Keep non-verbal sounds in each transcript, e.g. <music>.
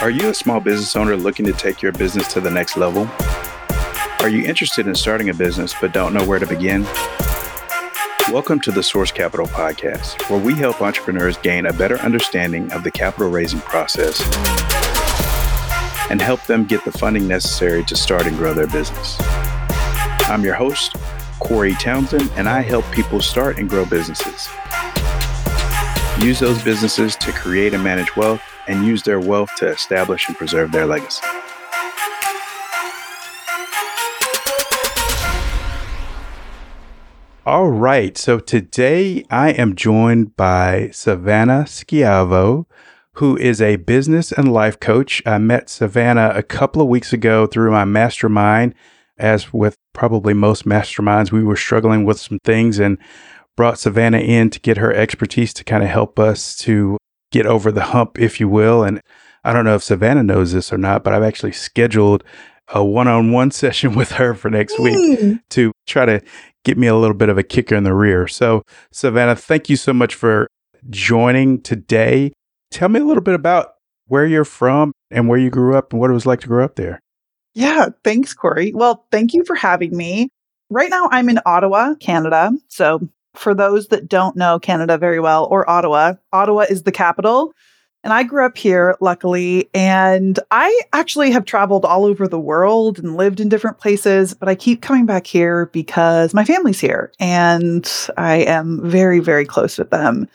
Are you a small business owner looking to take your business to the next level? Are you interested in starting a business but don't know where to begin? Welcome to the Source Capital Podcast, where we help entrepreneurs gain a better understanding of the capital raising process and help them get the funding necessary to start and grow their business. I'm your host, Corey Townsend, and I help people start and grow businesses. Use those businesses to create and manage wealth and use their wealth to establish and preserve their legacy. All right. So today I am joined by Savanna Schiavo, who is a business and life coach. I met Savanna a couple of weeks ago through my mastermind. As with probably most masterminds, we were struggling with some things and brought Savanna in to get her expertise to kind of help us to get over the hump, if you will. And I don't know if Savanna knows this or not, but I've actually scheduled a one on one session with her for next mm. week to try to get me a little bit of a kicker in the rear. So, Savanna, thank you so much for joining today. Tell me a little bit about where you're from and where you grew up and what it was like to grow up there. Yeah, thanks, Corey. Well, thank you for having me. Right now, I'm in Ottawa, Canada. So for those that don't know Canada very well or Ottawa, Ottawa is the capital. And I grew up here, luckily. And I actually have traveled all over the world and lived in different places, but I keep coming back here because my family's here and I am very, very close with them.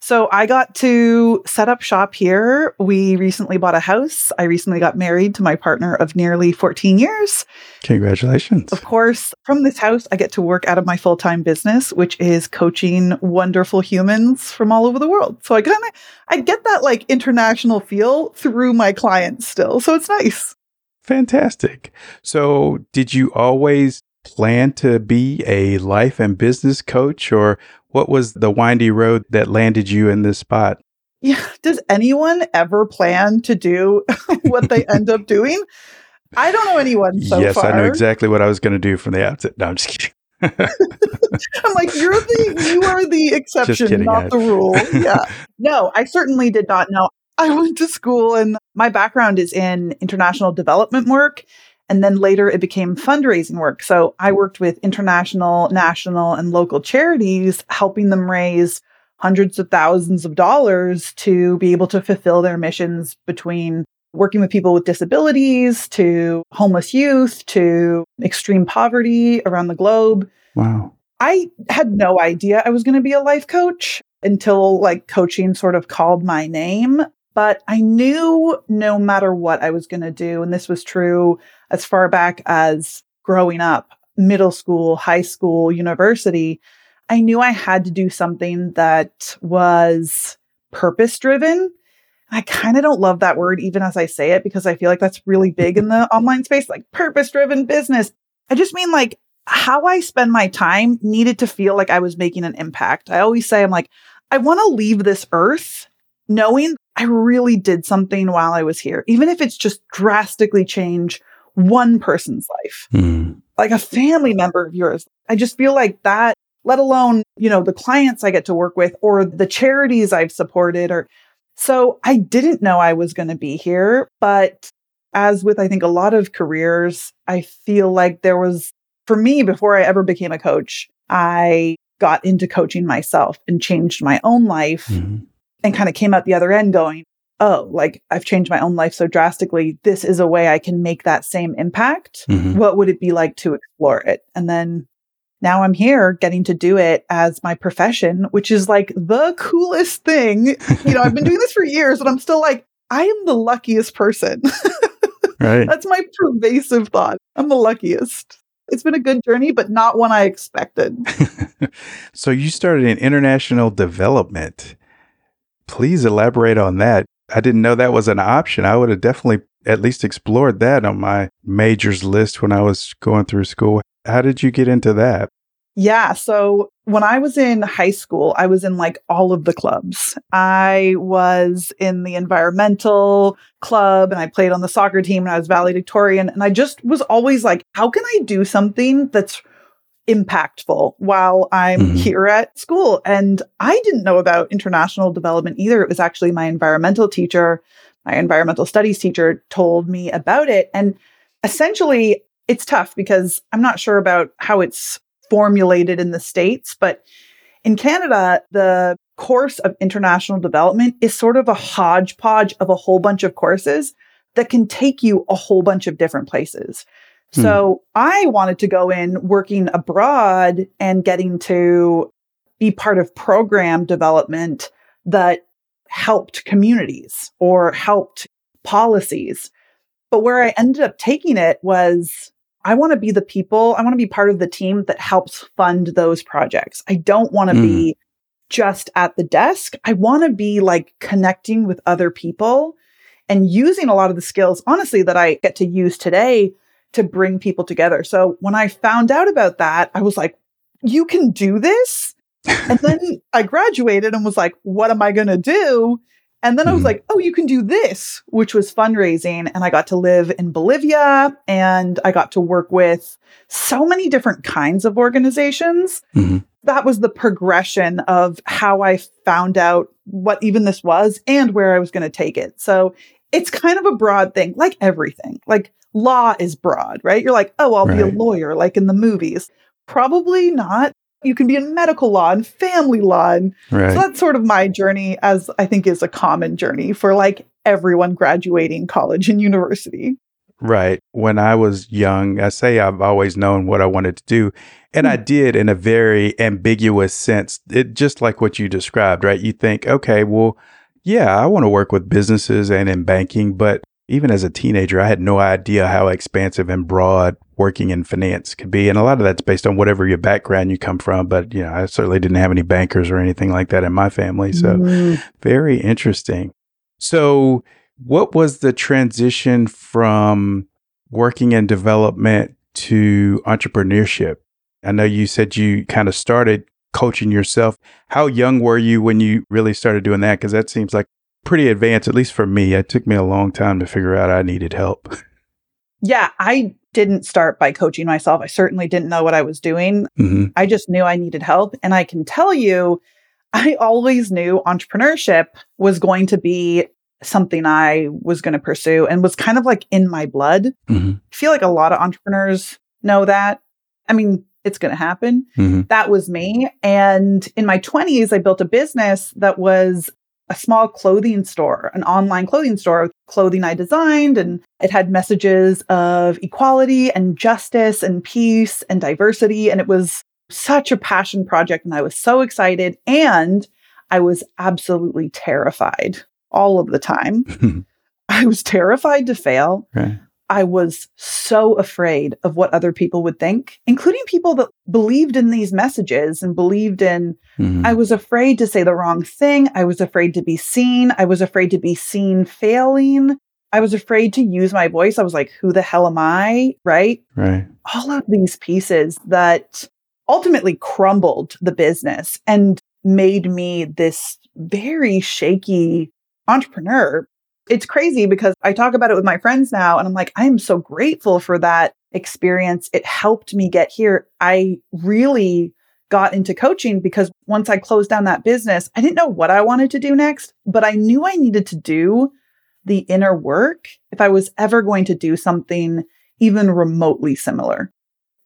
So I got to set up shop here. We recently bought a house. I recently got married to my partner of nearly 14 years. Congratulations. Of course, from this house, I get to work out of my full time business, which is coaching wonderful humans from all over the world. So I kind of, I get that like international feel through my clients still. So it's nice. Fantastic. So did you always plan to be a life and business coach or what was the windy road that landed you in this spot? Yeah. Does anyone ever plan to do <laughs> what they end up <laughs> doing? I don't know anyone so yes, far. I know exactly what I was going to do from the outset. No, I'm just kidding. <laughs> I'm like, you're the you are the exception, kidding, not the rule. Yeah. No, I certainly did not know. I went to school and my background is in international development work. And then later it became fundraising work. So I worked with international, national, and local charities, helping them raise hundreds of thousands of dollars to be able to fulfill their missions between working with people with disabilities to homeless youth to extreme poverty around the globe. Wow. I had no idea I was going to be a life coach until like coaching sort of called my name. But I knew no matter what I was going to do, and this was true as far back as growing up, middle school, high school, university, I knew I had to do something that was purpose driven. I kind of don't love that word even as I say it because I feel like that's really big in the online space, like purpose driven business. I just mean like how I spend my time needed to feel like I was making an impact. I always say, I'm like, I want to leave this earth knowing I really did something while I was here, even if it's just drastically change one person's life, mm. like a family member of yours. I just feel like that, let alone, you know, the clients I get to work with or the charities I've supported or so I didn't know I was going to be here, but as with I think a lot of careers, I feel like there was for me before I ever became a coach, I got into coaching myself and changed my own life mm-hmm. And kind of came out the other end going, oh, like I've changed my own life so drastically. This is a way I can make that same impact. Mm-hmm. What would it be like to explore it? And then now I'm here getting to do it as my profession, which is like the coolest thing. You know, I've been doing this for years and I'm still like, I am the luckiest person. <laughs> right. That's my pervasive thought. I'm the luckiest. It's been a good journey, but not one I expected. <laughs> so you started in international development. Please elaborate on that. I didn't know that was an option. I would have definitely at least explored that on my majors list when I was going through school. How did you get into that? Yeah. So when I was in high school, I was in like all of the clubs. I was in the environmental club and I played on the soccer team and I was valedictorian. And I just was always like, how can I do something that's impactful while I'm mm-hmm. here at school. And I didn't know about international development either. It was actually my environmental teacher, my environmental studies teacher told me about it. And essentially, it's tough because I'm not sure about how it's formulated in the States, but in Canada, the course of international development is sort of a hodgepodge of a whole bunch of courses that can take you a whole bunch of different places. Hmm. So I wanted to go in working abroad and getting to be part of program development that helped communities or helped policies. But where I ended up taking it was I want to be the people, I want to be part of the team that helps fund those projects. I don't want to mm. be just at the desk. I want to be like connecting with other people and using a lot of the skills, honestly, that I get to use today to bring people together. So when I found out about that, I was like, you can do this? <laughs> and then I graduated and was like, what am I going to do? And then. I was mm-hmm. like, oh, you can do this, which was fundraising. And I got to live in Bolivia and I got to work with so many different kinds of organizations. Mm-hmm. That was the progression of how I found out what even this was and where I was going to take it. So it's kind of a broad thing, like everything. Like law is broad, right? You're like, oh, I'll right. be a lawyer, like in the movies. Probably not. You can be in medical law and family law. And right. so that's sort of my journey, as I think is a common journey for like everyone graduating college and university. Right. When I was young, I say I've always known what I wanted to do. And mm-hmm. I did in a very ambiguous sense. It just like what you described, right? You think, okay, well, yeah, I want to work with businesses and in banking, but even as a teenager, I had no idea how expansive and broad working in finance could be. And a lot of that's based on whatever your background you come from. But, you know, I certainly didn't have any bankers or anything like that in my family. So mm. very interesting. So, what was the transition from working in development to entrepreneurship? I know you said you kind of started coaching yourself. How young were you when you really started doing that? Because that seems like pretty advanced, at least for me. It took me a long time to figure out I needed help. <laughs> Yeah, I didn't start by coaching myself. I certainly didn't know what I was doing. Mm-hmm. I just knew I needed help. And I can tell you, I always knew entrepreneurship was going to be something I was going to pursue and was kind of like in my blood. Mm-hmm. I feel like a lot of entrepreneurs know that. I mean, it's going to happen. Mm-hmm. That was me. And in my 20s, I built a business that was a small clothing store, an online clothing store, clothing I designed, and it had messages of equality and justice and peace and diversity. And it was such a passion project. And I was so excited. And I was absolutely terrified all of the time. <laughs> I was terrified to fail. Right. I was so afraid of what other people would think, including people that believed in these messages and believed in. Mm-hmm. I was afraid to say the wrong thing. I was afraid to be seen. I was afraid to be seen failing. I was afraid to use my voice. I was like, who the hell am I? Right. Right. All of these pieces that ultimately crumbled the business and made me this very shaky entrepreneur it's crazy because I talk about it with my friends now and I'm like, I'm so grateful for that experience. It helped me get here. I really got into coaching because once I closed down that business, I didn't know what I wanted to do next, but I knew I needed to do the inner work if I was ever going to do something even remotely similar.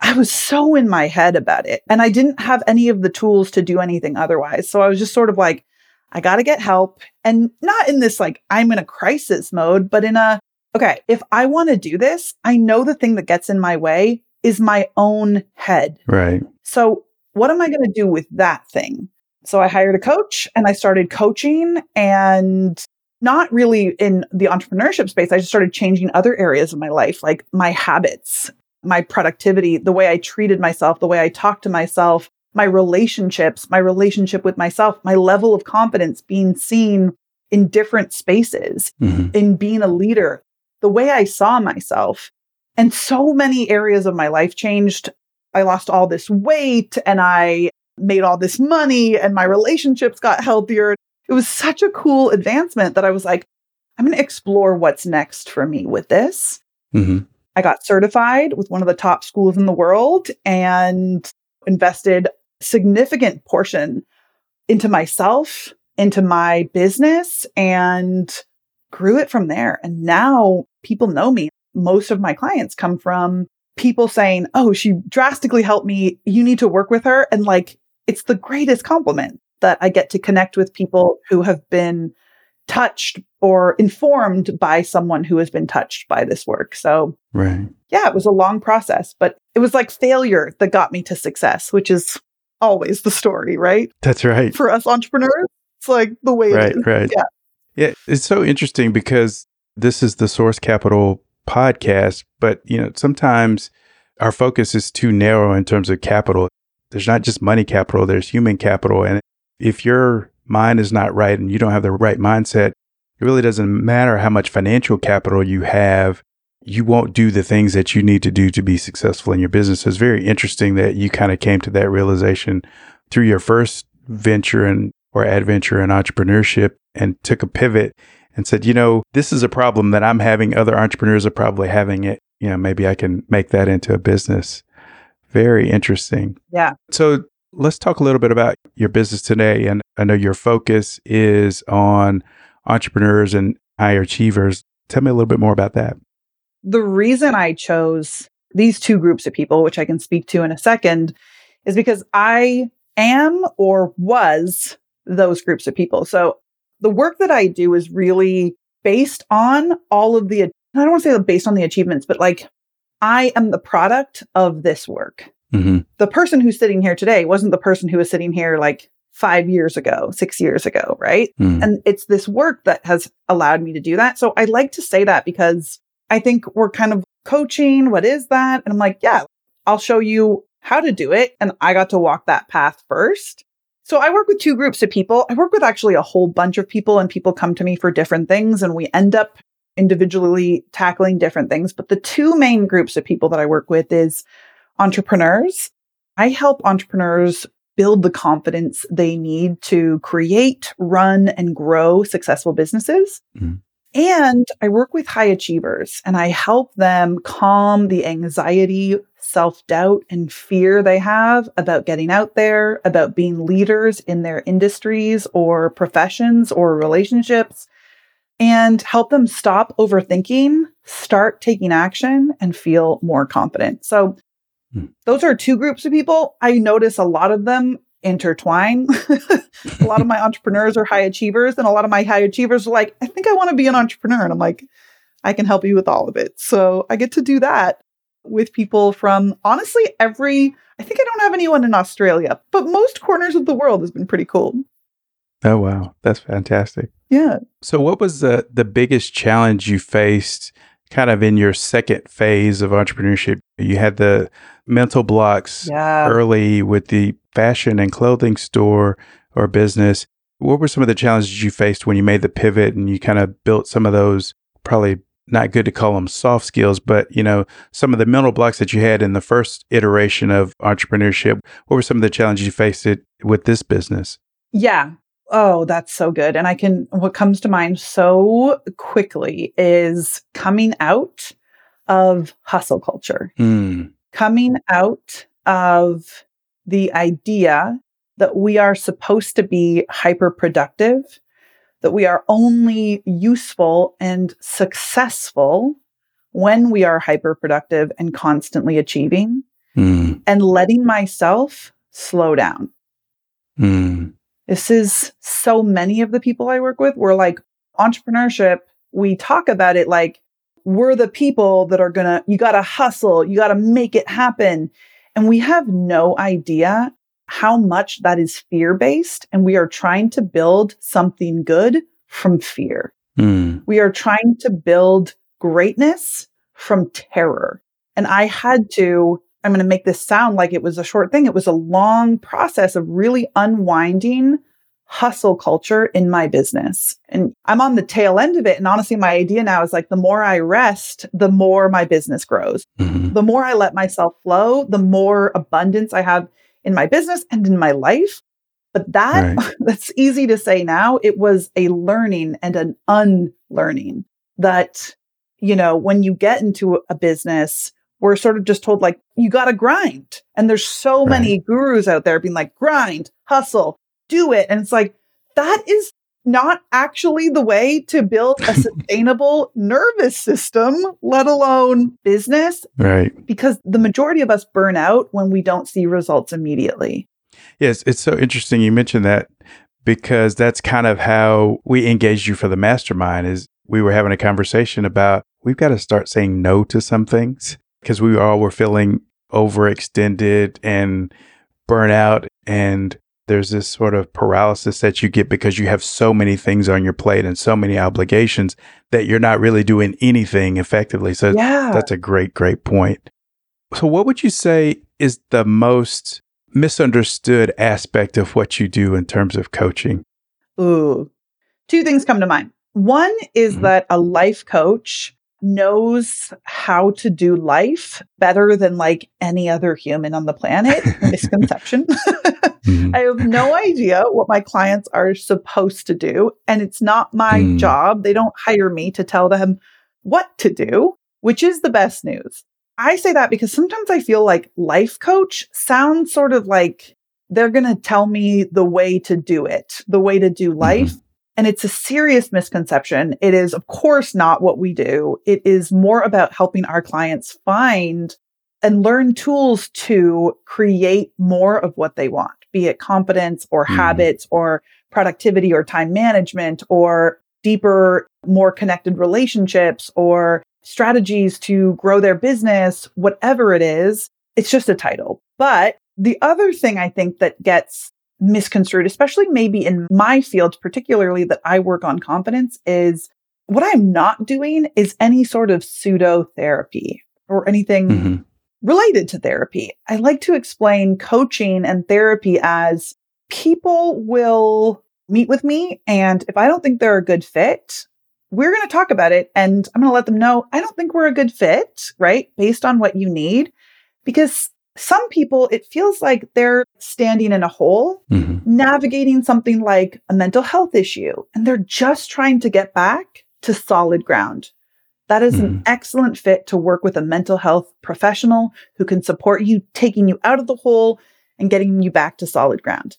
I was so in my head about it and I didn't have any of the tools to do anything otherwise. So I was just sort of like, I got to get help. And not in this like, I'm in a crisis mode, but in a, okay, if I want to do this, I know the thing that gets in my way is my own head. Right. So what am I going to do with that thing? So I hired a coach and I started coaching and not really in the entrepreneurship space. I just started changing other areas of my life, like my habits, my productivity, the way I treated myself, the way I talked to myself, my relationships, my relationship with myself, my level of confidence being seen in different spaces, mm-hmm. in being a leader, the way I saw myself. And so many areas of my life changed. I lost all this weight and I made all this money and my relationships got healthier. It was such a cool advancement that I was like, I'm going to explore what's next for me with this. Mm-hmm. I got certified with one of the top schools in the world and invested significant portion into myself, into my business, and grew it from there. And now people know me. Most of my clients come from people saying, Oh, she drastically helped me. You need to work with her. And like, it's the greatest compliment that I get to connect with people who have been touched or informed by someone who has been touched by this work. So, right. Yeah, it was a long process, but it was like failure that got me to success, which is always the story, right? That's right. For us entrepreneurs, it's like the way right, right. Yeah. Yeah, it's so interesting because this is the Source Capital podcast, but you know, sometimes our focus is too narrow in terms of capital. There's not just money capital, there's human capital. And if your mind is not right and you don't have the right mindset, it really doesn't matter how much financial capital you have. You won't do the things that you need to do to be successful in your business. So it's very interesting that you kind of came to that realization through your first venture and or adventure in entrepreneurship and took a pivot and said, you know, this is a problem that I'm having. Other entrepreneurs are probably having it. You know, maybe I can make that into a business. Very interesting. Yeah. So let's talk a little bit about your business today. And I know your focus is on entrepreneurs and high achievers. Tell me a little bit more about that. The reason I chose these two groups of people, which I can speak to in a second, is because I am or was those groups of people. So the work that I do is really based on all of the, I don't want to say based on the achievements, but like I am the product of this work. Mm-hmm. The person who's sitting here today wasn't the person who was sitting here like five years ago, six years ago, right? Mm. And it's this work that has allowed me to do that. So I like to say that because I think we're kind of coaching. What is that? And I'm like, yeah, I'll show you how to do it. And I got to walk that path first. So I work with two groups of people. I work with actually a whole bunch of people, and people come to me for different things, and we end up individually tackling different things. But the two main groups of people that I work with is entrepreneurs. I help entrepreneurs build the confidence they need to create, run, and grow successful businesses. Mm. And I work with high achievers and I help them calm the anxiety, self doubt, and fear they have about getting out there, about being leaders in their industries or professions or relationships, and help them stop overthinking, start taking action, and feel more confident. So, hmm. those are two groups of people. I notice a lot of them intertwine. <laughs> a lot of my entrepreneurs are high achievers, and a lot of my high achievers are like, I think I want to be an entrepreneur. And I'm like, I can help you with all of it. So I get to do that with people from honestly every, I think I don't have anyone in Australia, but most corners of the world has been pretty cool. Oh, wow. That's fantastic. Yeah. So, what was the, the biggest challenge you faced kind of in your second phase of entrepreneurship? You had the mental blocks yeah. early with the fashion and clothing store or business. What were some of the challenges you faced when you made the pivot and you kind of built some of those probably not good to call them soft skills, but you know, some of the mental blocks that you had in the first iteration of entrepreneurship. What were some of the challenges you faced it with this business? Yeah. Oh, that's so good. And I can what comes to mind so quickly is coming out of hustle culture. Mm. Coming out of the idea that we are supposed to be hyper productive, that we are only useful and successful when we are hyper productive and constantly achieving, mm. and letting myself slow down. Mm. This is so many of the people I work with. We're like, entrepreneurship, we talk about it like we're the people that are gonna, you gotta hustle, you gotta make it happen. And we have no idea how much that is fear based. And we are trying to build something good from fear. Mm. We are trying to build greatness from terror. And I had to, I'm going to make this sound like it was a short thing. It was a long process of really unwinding hustle culture in my business. And I'm on the tail end of it. And honestly, my idea now is like the more I rest, the more my business grows. Mm-hmm. The more I let myself flow, the more abundance I have in my business and in my life. But that right. <laughs> that's easy to say now. It was a learning and an unlearning that, you know, when you get into a business, we're sort of just told like, you got to grind. And there's so right. many gurus out there being like, grind, hustle, do it. And it's like, that is not actually the way to build a <laughs> sustainable nervous system, let alone business. Right. Because the majority of us burn out when we don't see results immediately. Yes, it's so interesting you mentioned that because that's kind of how we engaged you for the mastermind is we were having a conversation about we've got to start saying no to some things because we all were feeling overextended and burnout and there's this sort of paralysis that you get because you have so many things on your plate and so many obligations that you're not really doing anything effectively. So yeah. that's a great, great point. So, what would you say is the most misunderstood aspect of what you do in terms of coaching? Ooh, two things come to mind. One is mm-hmm. that a life coach knows how to do life better than like any other human on the planet. <laughs> Misconception. <laughs> mm-hmm. I have no idea what my clients are supposed to do. And it's not my mm. job. They don't hire me to tell them what to do, which is the best news. I say that because sometimes I feel like life coach sounds sort of like they're going to tell me the way to do it, the way to do life. Mm-hmm. And it's a serious misconception. It is, of course, not what we do. It is more about helping our clients find and learn tools to create more of what they want, be it competence or mm. habits or productivity or time management or deeper, more connected relationships or strategies to grow their business, whatever it is. It's just a title. But the other thing I think that gets misconstrued, especially maybe in my field, particularly that I work on confidence, is what I'm not doing is any sort of pseudo therapy or anything mm-hmm. Related to therapy. I like to explain coaching and therapy as people will meet with me. And if I don't think they're a good fit, we're going to talk about it. And I'm going to let them know I don't think we're a good fit, right? Based on what you need. Because some people, it feels like they're standing in a hole, mm-hmm. navigating something like a mental health issue, and they're just trying to get back to solid ground. That is an excellent fit to work with a mental health professional who can support you, taking you out of the hole and getting you back to solid ground.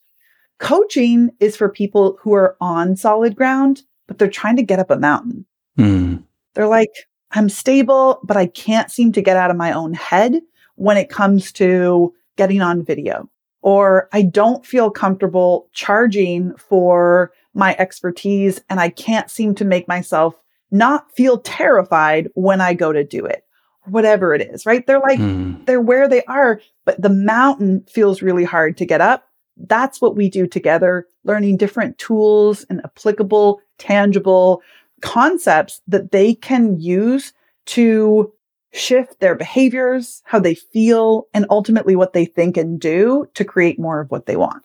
Coaching is for people who are on solid ground, but they're trying to get up a mountain. Mm. They're like, I'm stable, but I can't seem to get out of my own head when it comes to getting on video, or I don't feel comfortable charging for my expertise and I can't seem to make myself not feel terrified when I go to do it, whatever it is, right? They're like, mm. they're where they are, but the mountain feels really hard to get up. That's what we do together, learning different tools and applicable, tangible concepts that they can use to shift their behaviors, how they feel, and ultimately what they think and do to create more of what they want.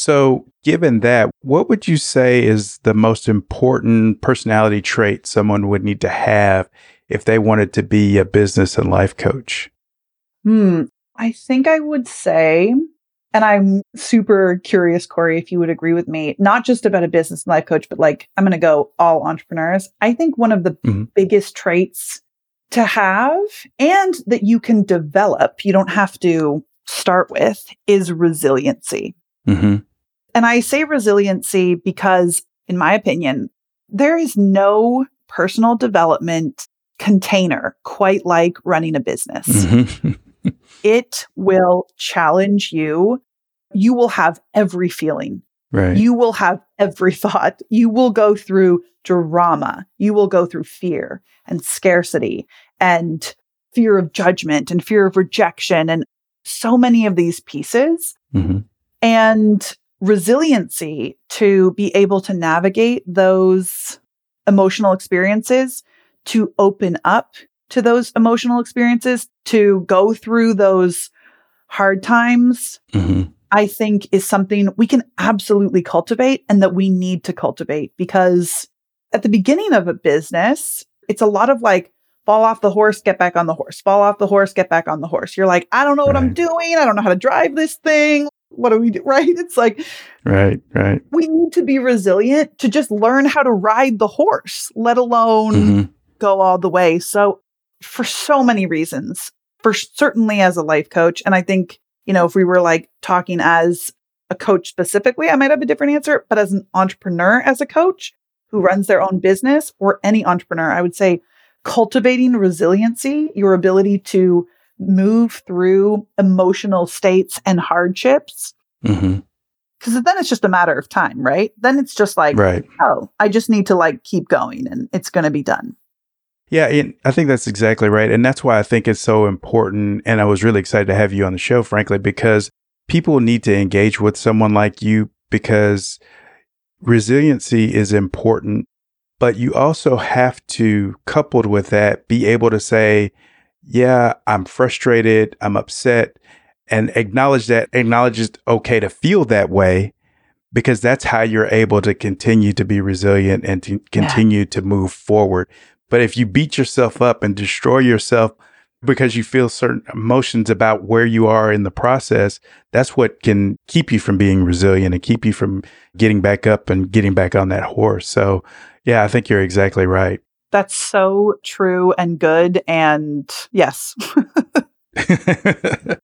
So, given that, what would you say is the most important personality trait someone would need to have if they wanted to be a business and life coach? Hmm. I think I would say, and I'm super curious, Corey, if you would agree with me, not just about a business and life coach, but like I'm going to go all entrepreneurs. I think one of the mm-hmm. biggest traits to have and that you can develop, you don't have to start with, is resiliency. Mm-hmm. And I say resiliency because, in my opinion, there is no personal development container quite like running a business. Mm-hmm. <laughs> it will challenge you. You will have every feeling. Right. You will have every <laughs> thought. You will go through drama. You will go through fear and scarcity and fear of judgment and fear of rejection and so many of these pieces. Mm-hmm. And resiliency to be able to navigate those emotional experiences, to open up to those emotional experiences, to go through those hard times. Mm-hmm. I think is something we can absolutely cultivate and that we need to cultivate because at the beginning of a business, it's a lot of like fall off the horse, get back on the horse, fall off the horse, get back on the horse. You're like, I don't know what right. I'm doing. I don't know how to drive this thing. What do we do? <laughs> Right. It's like, right, right. We need to be resilient to just learn how to ride the horse, let alone mm-hmm. go all the way. So, for so many reasons, for certainly as a life coach, and I think, you know, if we were like talking as a coach specifically, I might have a different answer, but as an entrepreneur, as a coach who runs their own business or any entrepreneur, I would say cultivating resiliency, your ability to move through emotional states and hardships. Mm-hmm. Because then it's just a matter of time, right? Then it's just like, Right. oh, I just need to like keep going and it's going to be done. Yeah, I think that's exactly right. And that's why I think it's so important. And I was really excited to have you on the show, frankly, because people need to engage with someone like you because resiliency is important. But you also have to, coupled with that, be able to say, yeah, I'm frustrated, I'm upset, and acknowledge that, acknowledge it's okay to feel that way because that's how you're able to continue to be resilient and to continue to move forward. But if you beat yourself up and destroy yourself because you feel certain emotions about where you are in the process, that's what can keep you from being resilient and keep you from getting back up and getting back on that horse. So, yeah, I think you're exactly right. That's so true and good. And yes, <laughs> <laughs>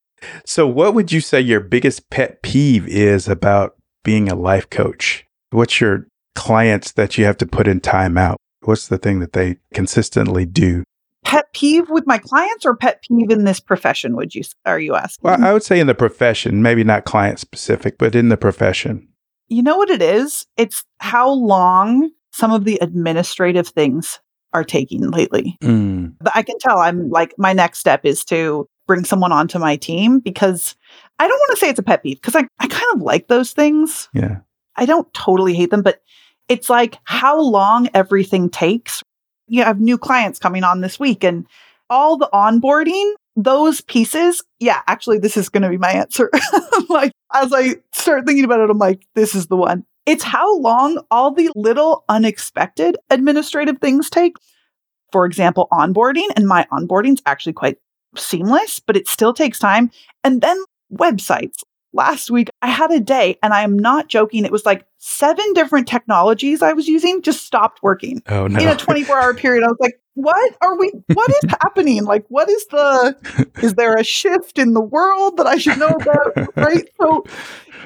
so, what would you say your biggest pet peeve is about being a life coach? What's your clients that you have to put in time out? What's the thing that they consistently do? pet peeve with my clients or pet peeve in this profession, would you, are you asking? Well, I would say in the profession, maybe not client specific, but in the profession. you know what it is? It's how long some of the administrative things are taking lately. Mm, But I can tell I'm like, my next step is to bring someone onto my team because I don't want to say it's a pet peeve because I, I kind of like those things. yeah. I don't totally hate them, but it's like how long everything takes. You have new clients coming on this week and all the onboarding, those pieces. Yeah, actually, this is going to be my answer. <laughs> like, as I start thinking about it, I'm like, this is the one. It's how long all the little unexpected administrative things take. For example, onboarding, and my onboarding's actually quite seamless, but it still takes time. And then websites last week I had a day and I am not joking. It was like seven different technologies I was using just stopped working Oh, no. in a 24 hour period. I was like, what are we, what is <laughs> happening? Like, what is the, is there a shift in the world that I should know about? <laughs> Right. So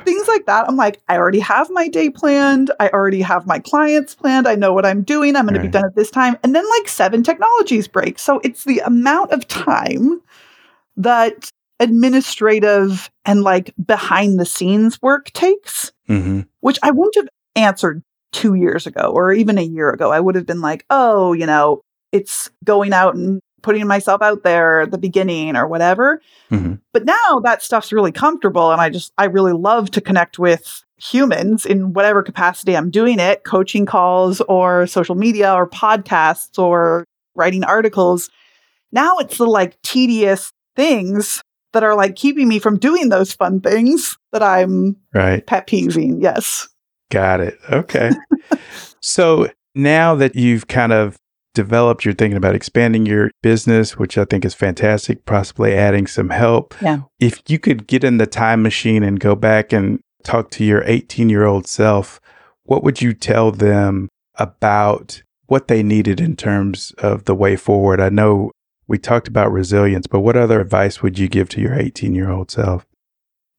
things like that. I'm like, I already have my day planned. I already have my clients planned. I know what I'm doing. I'm going to be done at this time. And then like seven technologies break. So it's the amount of time that administrative and like behind the scenes work takes, hmm which I wouldn't have answered two years ago or even a year ago. I would have been like, oh, you know, it's going out and putting myself out there at the beginning or whatever. hmm But now that stuff's really comfortable. And I just, I really love to connect with humans in whatever capacity I'm doing it coaching calls or social media or podcasts or writing articles. Now it's the like tedious things that are like keeping me from doing those fun things that I'm Right. pet peeving. Yes. Got it. Okay. <laughs> so now that you've kind of developed, you're thinking about expanding your business, which I think is fantastic, possibly adding some help. Yeah. If you could get in the time machine and go back and talk to your 18 year old self, what would you tell them about what they needed in terms of the way forward? I know we talked about resilience, but what other advice would you give to your 18 year old self?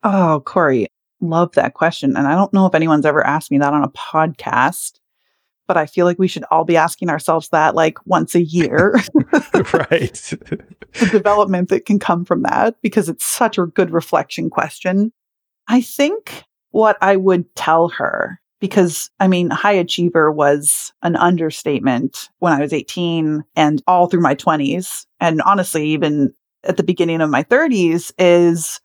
Oh, Corey, love that question. And I don't know if anyone's ever asked me that on a podcast, but I feel like we should all be asking ourselves that like once a year. <laughs> <laughs> right. the development that can come from that because it's such a good reflection question. I think what I would tell her, because I mean, high achiever was an understatement when I was 18 and all through my 20s. And honestly, even at the beginning of my 30s, is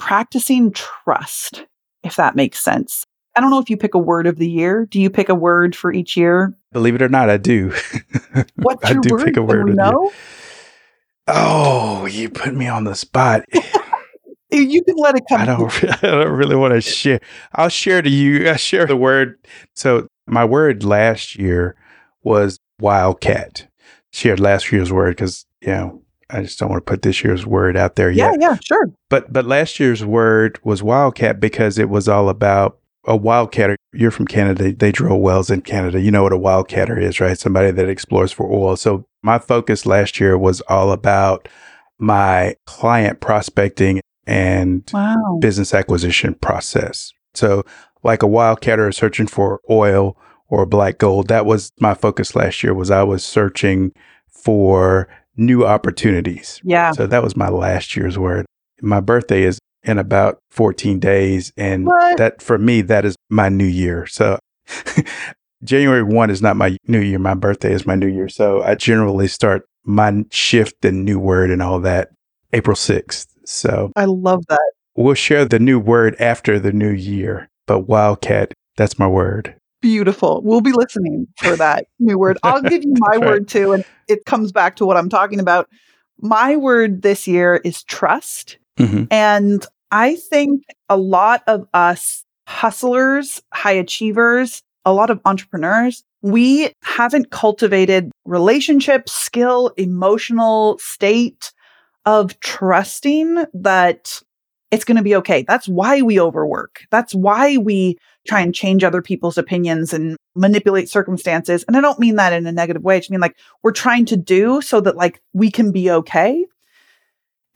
practicing trust, if that makes sense. I don't know if you pick a word of the year. Do you pick a word for each year? Believe it or not, I do. <laughs> What's I your do word? pick a word we of the year. know? Oh, you put me on the spot. <laughs> <laughs> You can let it come. I don't. I don't really want to share. I'll share to you. I share the word. So my word last year was wildcat. Shared last year's word because you know I just don't want to put this year's word out there Yeah, yet. Yeah, yeah, sure. But but last year's word was wildcat because it was all about a wildcatter. You're from Canada. They drill wells in Canada. You know what a wildcatter is, right? Somebody that explores for oil. So my focus last year was all about my client prospecting and Wow. business acquisition process. So, like a wildcatter searching for oil or black gold, that was my focus last year. Was I was searching for new opportunities. Yeah. So that was my last year's word. My birthday is in about 14 days, and What? that for me that is my new year. So. <laughs> January 1 is not my new year. My birthday is my new year. So I generally start my shift and new word and all that April 6th. So I love that. we'll share the new word after the new year. But wildcat, that's my word. Beautiful. We'll be listening for that new word. I'll give you <laughs> my right. word too. And it comes back to what I'm talking about. My word this year is trust. Mhm. And I think a lot of us hustlers, high achievers, a lot of entrepreneurs, we haven't cultivated relationship, skill, emotional state of trusting that it's going to be okay. That's why we overwork. That's why we try and change other people's opinions and manipulate circumstances. And I don't mean that in a negative way. I just mean like we're trying to do so that like we can be okay.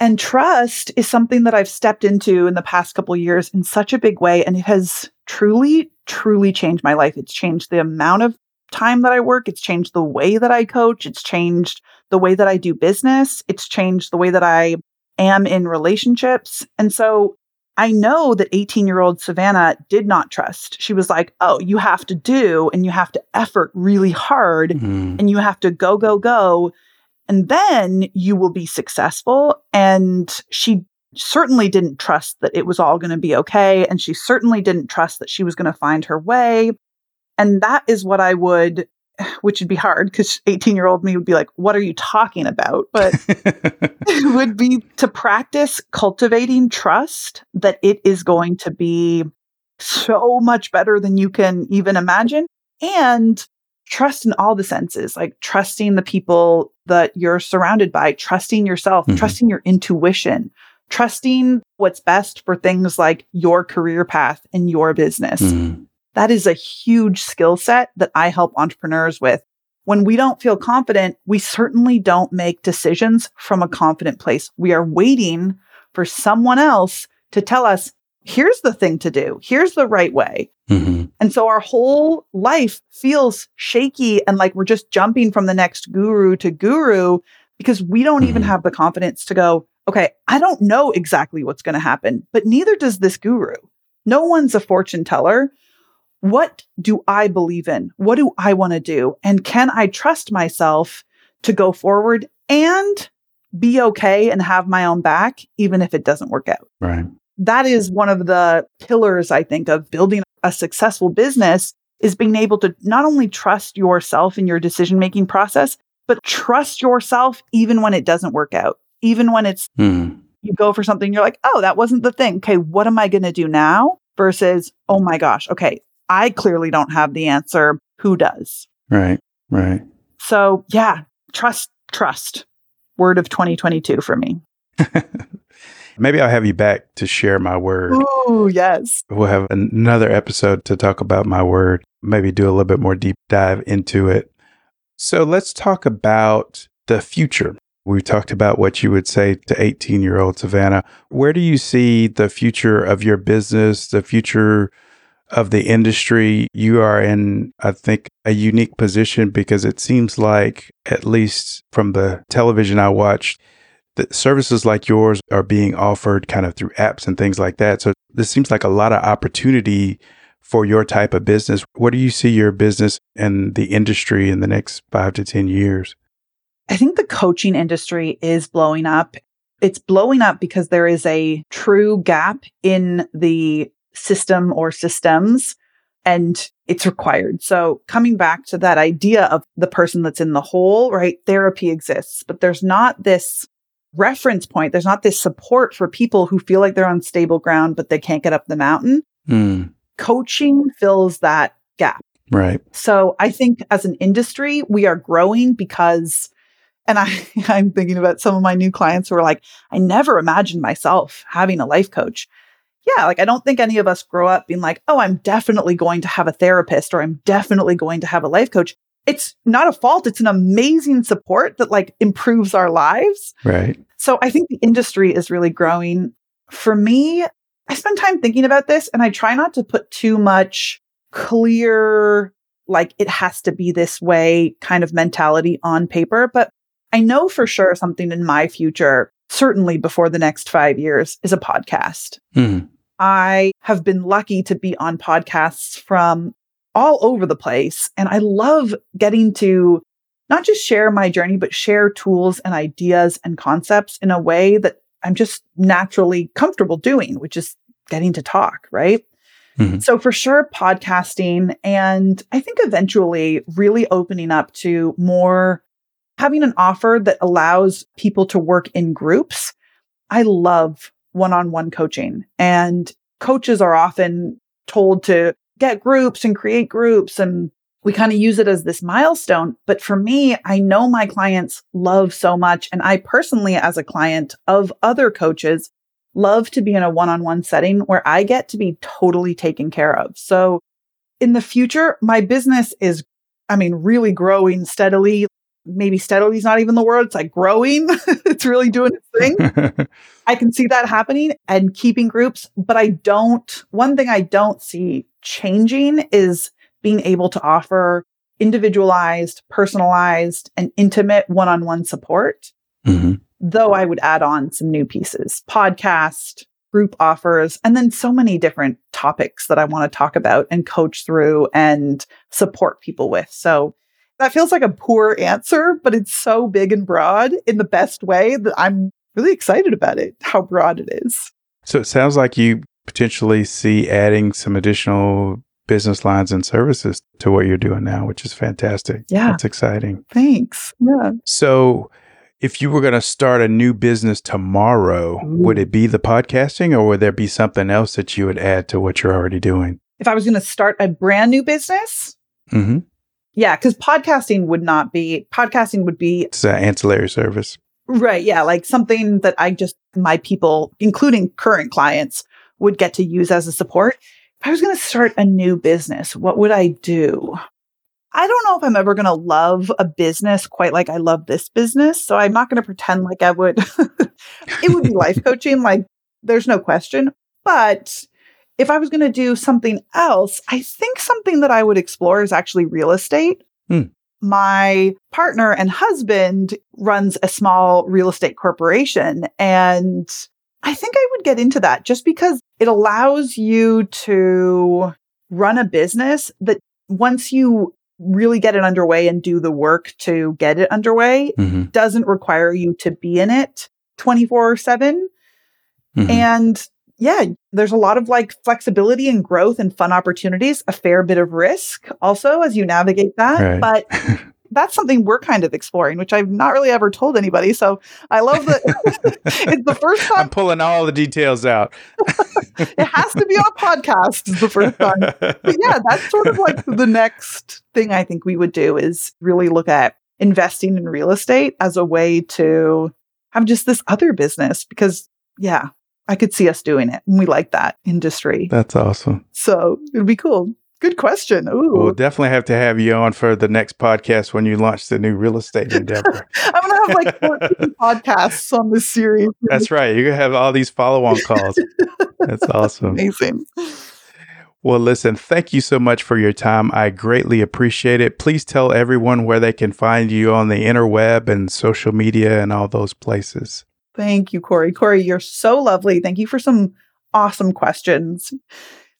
And trust is something that I've stepped into in the past couple of years in such a big way. And it has truly, truly changed my life. It's changed the amount of time that I work. It's changed the way that I coach. It's changed the way that I do business. It's changed the way that I am in relationships. And so I know that 18 year old Savanna did not trust. She was like, oh, you have to do and you have to effort really hard Mhm. and you have to go, go, go. And then you will be successful. And she certainly didn't trust that it was all going to be okay. And she certainly didn't trust that she was going to find her way. And that is what I would, <sighs> which would be hard because 18 year old me would be like, what are you talking about? But <laughs> <laughs> it would be to practice cultivating trust that it is going to be so much better than you can even imagine and trust in all the senses like trusting the people that you're surrounded by trusting yourself Mhm. trusting your intuition trusting what's best for things like your career path and your business Mhm. that is a huge skill set that I help entrepreneurs with. When we don't feel confident, we certainly don't make decisions from a confident place. We are waiting for someone else to tell us, here's the thing to do, here's the right way. Mhm. And so our whole life feels shaky and like we're just jumping from the next guru to guru because we don't even Mhm. have the confidence to go, okay, I don't know exactly what's going to happen, but neither does this guru. No one's a fortune teller. What do I believe in? What do I want to do? And can I trust myself to go forward and be okay and have my own back, even if it doesn't work out? Right. that is one of the pillars i think of building a successful business is being able to not only trust yourself in your decision making process but trust yourself even when it doesn't work out even when it's Mhm. you go for something you're like oh that wasn't the thing okay what am i going to do now versus oh my gosh okay i clearly don't have the answer who does Right. Right. so yeah trust trust word of 2022 for me <laughs> Maybe I'll have you back to share my word. Ooh, yes We'll have another episode to talk about my word, maybe do a little bit more deep dive into it. So let's talk about the future. We talked about what you would say to 18 year old Savanna. Where do you see the future of your business, the future of the industry? You are in, I think, a unique position because it seems like, at least from the television I watched, that services like yours are being offered kind of through apps and things like that. So this seems like a lot of opportunity for your type of business. Where do you see your business and the industry in the next five to 10 years? I think the coaching industry is blowing up. It's blowing up because there is a true gap in the system or systems and it's required. So coming back to that idea of the person that's in the hole, right? Therapy exists, but there's not this reference point. There's not this support for people who feel like they're on stable ground, but they can't get up the mountain. Mm, Coaching fills that gap. right. So I think as an industry, we are growing because, and I, <laughs> I'm thinking about some of my new clients who are like, I never imagined myself having a life coach. Yeah, like I don't think any of us grow up being like, oh, I'm definitely going to have a therapist or I'm definitely going to have a life coach. It's not a fault. It's an amazing support that like improves our lives. Right. So I think the industry is really growing. For me, I spend time thinking about this and I try not to put too much clear, like it has to be this way kind of mentality on paper. But I know for sure something in my future, certainly before the next five years, is a podcast. Mm-hmm. I have been lucky to be on podcasts from all over the place. And I love getting to not just share my journey, but share tools and ideas and concepts in a way that I'm just naturally comfortable doing, which is getting to talk, right? Mm-hmm. So for sure, podcasting and I think eventually really opening up to more having an offer that allows people to work in groups. I love one on one coaching and coaches are often told to get groups and create groups and we kind of use it as this milestone. But for me, I know my clients love so much. And I personally, as a client of other coaches, love to be in a one on one setting where I get to be totally taken care of. So in the future, my business is, I mean, really growing steadily. Maybe steadily is not even the word. It's like growing. <laughs> it's really doing its thing. <laughs> I can see that happening and keeping groups, but I don't, one thing I don't see changing is being able to offer individualized, personalized, and intimate one on one support. Mm-hmm. Though I would add on some new pieces, podcast, group offers, and then so many different topics that I want to talk about and coach through and support people with. So that feels like a poor answer, but it's so big and broad in the best way that I'm really excited about it, how broad it is. So it sounds like you potentially see adding some additional business lines and services to what you're doing now, which is fantastic. Yeah. That's exciting. Thanks. Yeah. So, if you were going to start a new business tomorrow, Ooh. would it be the podcasting or would there be something else that you would add to what you're already doing? If I was going to start a brand new business, mm-hmm. Yeah, because podcasting would not be, podcasting would be it's an ancillary service. Right. Yeah. Like something that I just, my people, including current clients, would get to use as a support if I was going to start a new business, what would I do? I don't know if I'm ever going to love a business quite like I love this business. So I'm not going to pretend like I would. <laughs> it would be life <laughs> coaching, like there's no question. But if I was going to do something else, I think something that I would explore is actually real estate. Hmm. My partner and husband runs a small real estate corporation and I think I would get into that just because it allows you to run a business that once you really get it underway and do the work to get it underway mm-hmm. doesn't require you to be in it 24 7. Mm-hmm. And yeah, there's a lot of like flexibility and growth and fun opportunities, a fair bit of risk also as you navigate that. Right. But <laughs> that's something we're kind of exploring, which I've not really ever told anybody. So I love that <laughs> it's the first time. I'm pulling all the details out. it has to be on a podcast the first time. But yeah, <laughs> that's sort of like the next thing I think we would do is really look at investing in real estate as a way to have just this other business because yeah, I could see us doing it. And we like that industry. That's awesome. So it'd be cool. Good question. Ooh. We'll definitely have to have you on for the next podcast when you launch the new real estate endeavor. <laughs> I'm going to have like 14 <laughs> podcasts on this series. That's right. You're going to have all these follow on calls. <laughs> That's awesome. Amazing. Well, listen, thank you so much for your time. I greatly appreciate it. Please tell everyone where they can find you on the interweb and social media and all those places. Thank you, Corey. Corey, you're so lovely. Thank you for some awesome questions.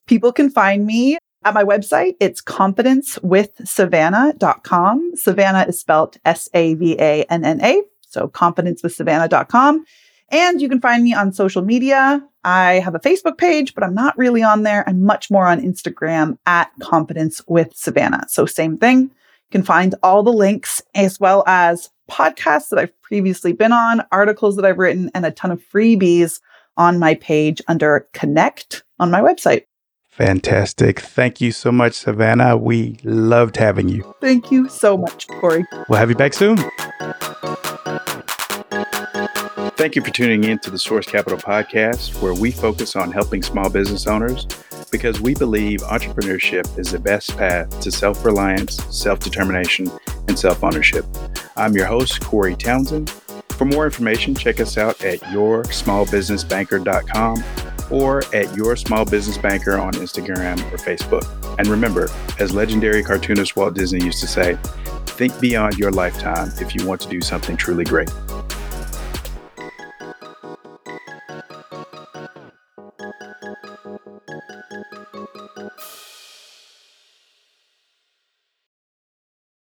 People can find me at my website, it's confidencewithsavanna.com. Savanna is spelled S A V A N N A. So confidencewithsavanna.com. And you can find me on social media. I have a Facebook page, but I'm not really on there. I'm much more on Instagram at confidence with Savanna. So same thing. You can find all the links as well as podcasts that I've previously been on, articles that I've written, and a ton of freebies on my page under connect on my website. Fantastic. Thank you so much, Savanna. We loved having you. Thank you so much, Corey. We'll have you back soon. Thank you for tuning in to the Source Capital Podcast, where we focus on helping small business owners because we believe entrepreneurship is the best path to self reliance, self determination, and self ownership. I'm your host, Corey Townsend. For more information, check us out at yoursmallbusinessbanker.com or at Your Small Business Banker on Instagram or Facebook. And remember, as legendary cartoonist Walt Disney used to say, think beyond your lifetime if you want to do something truly great.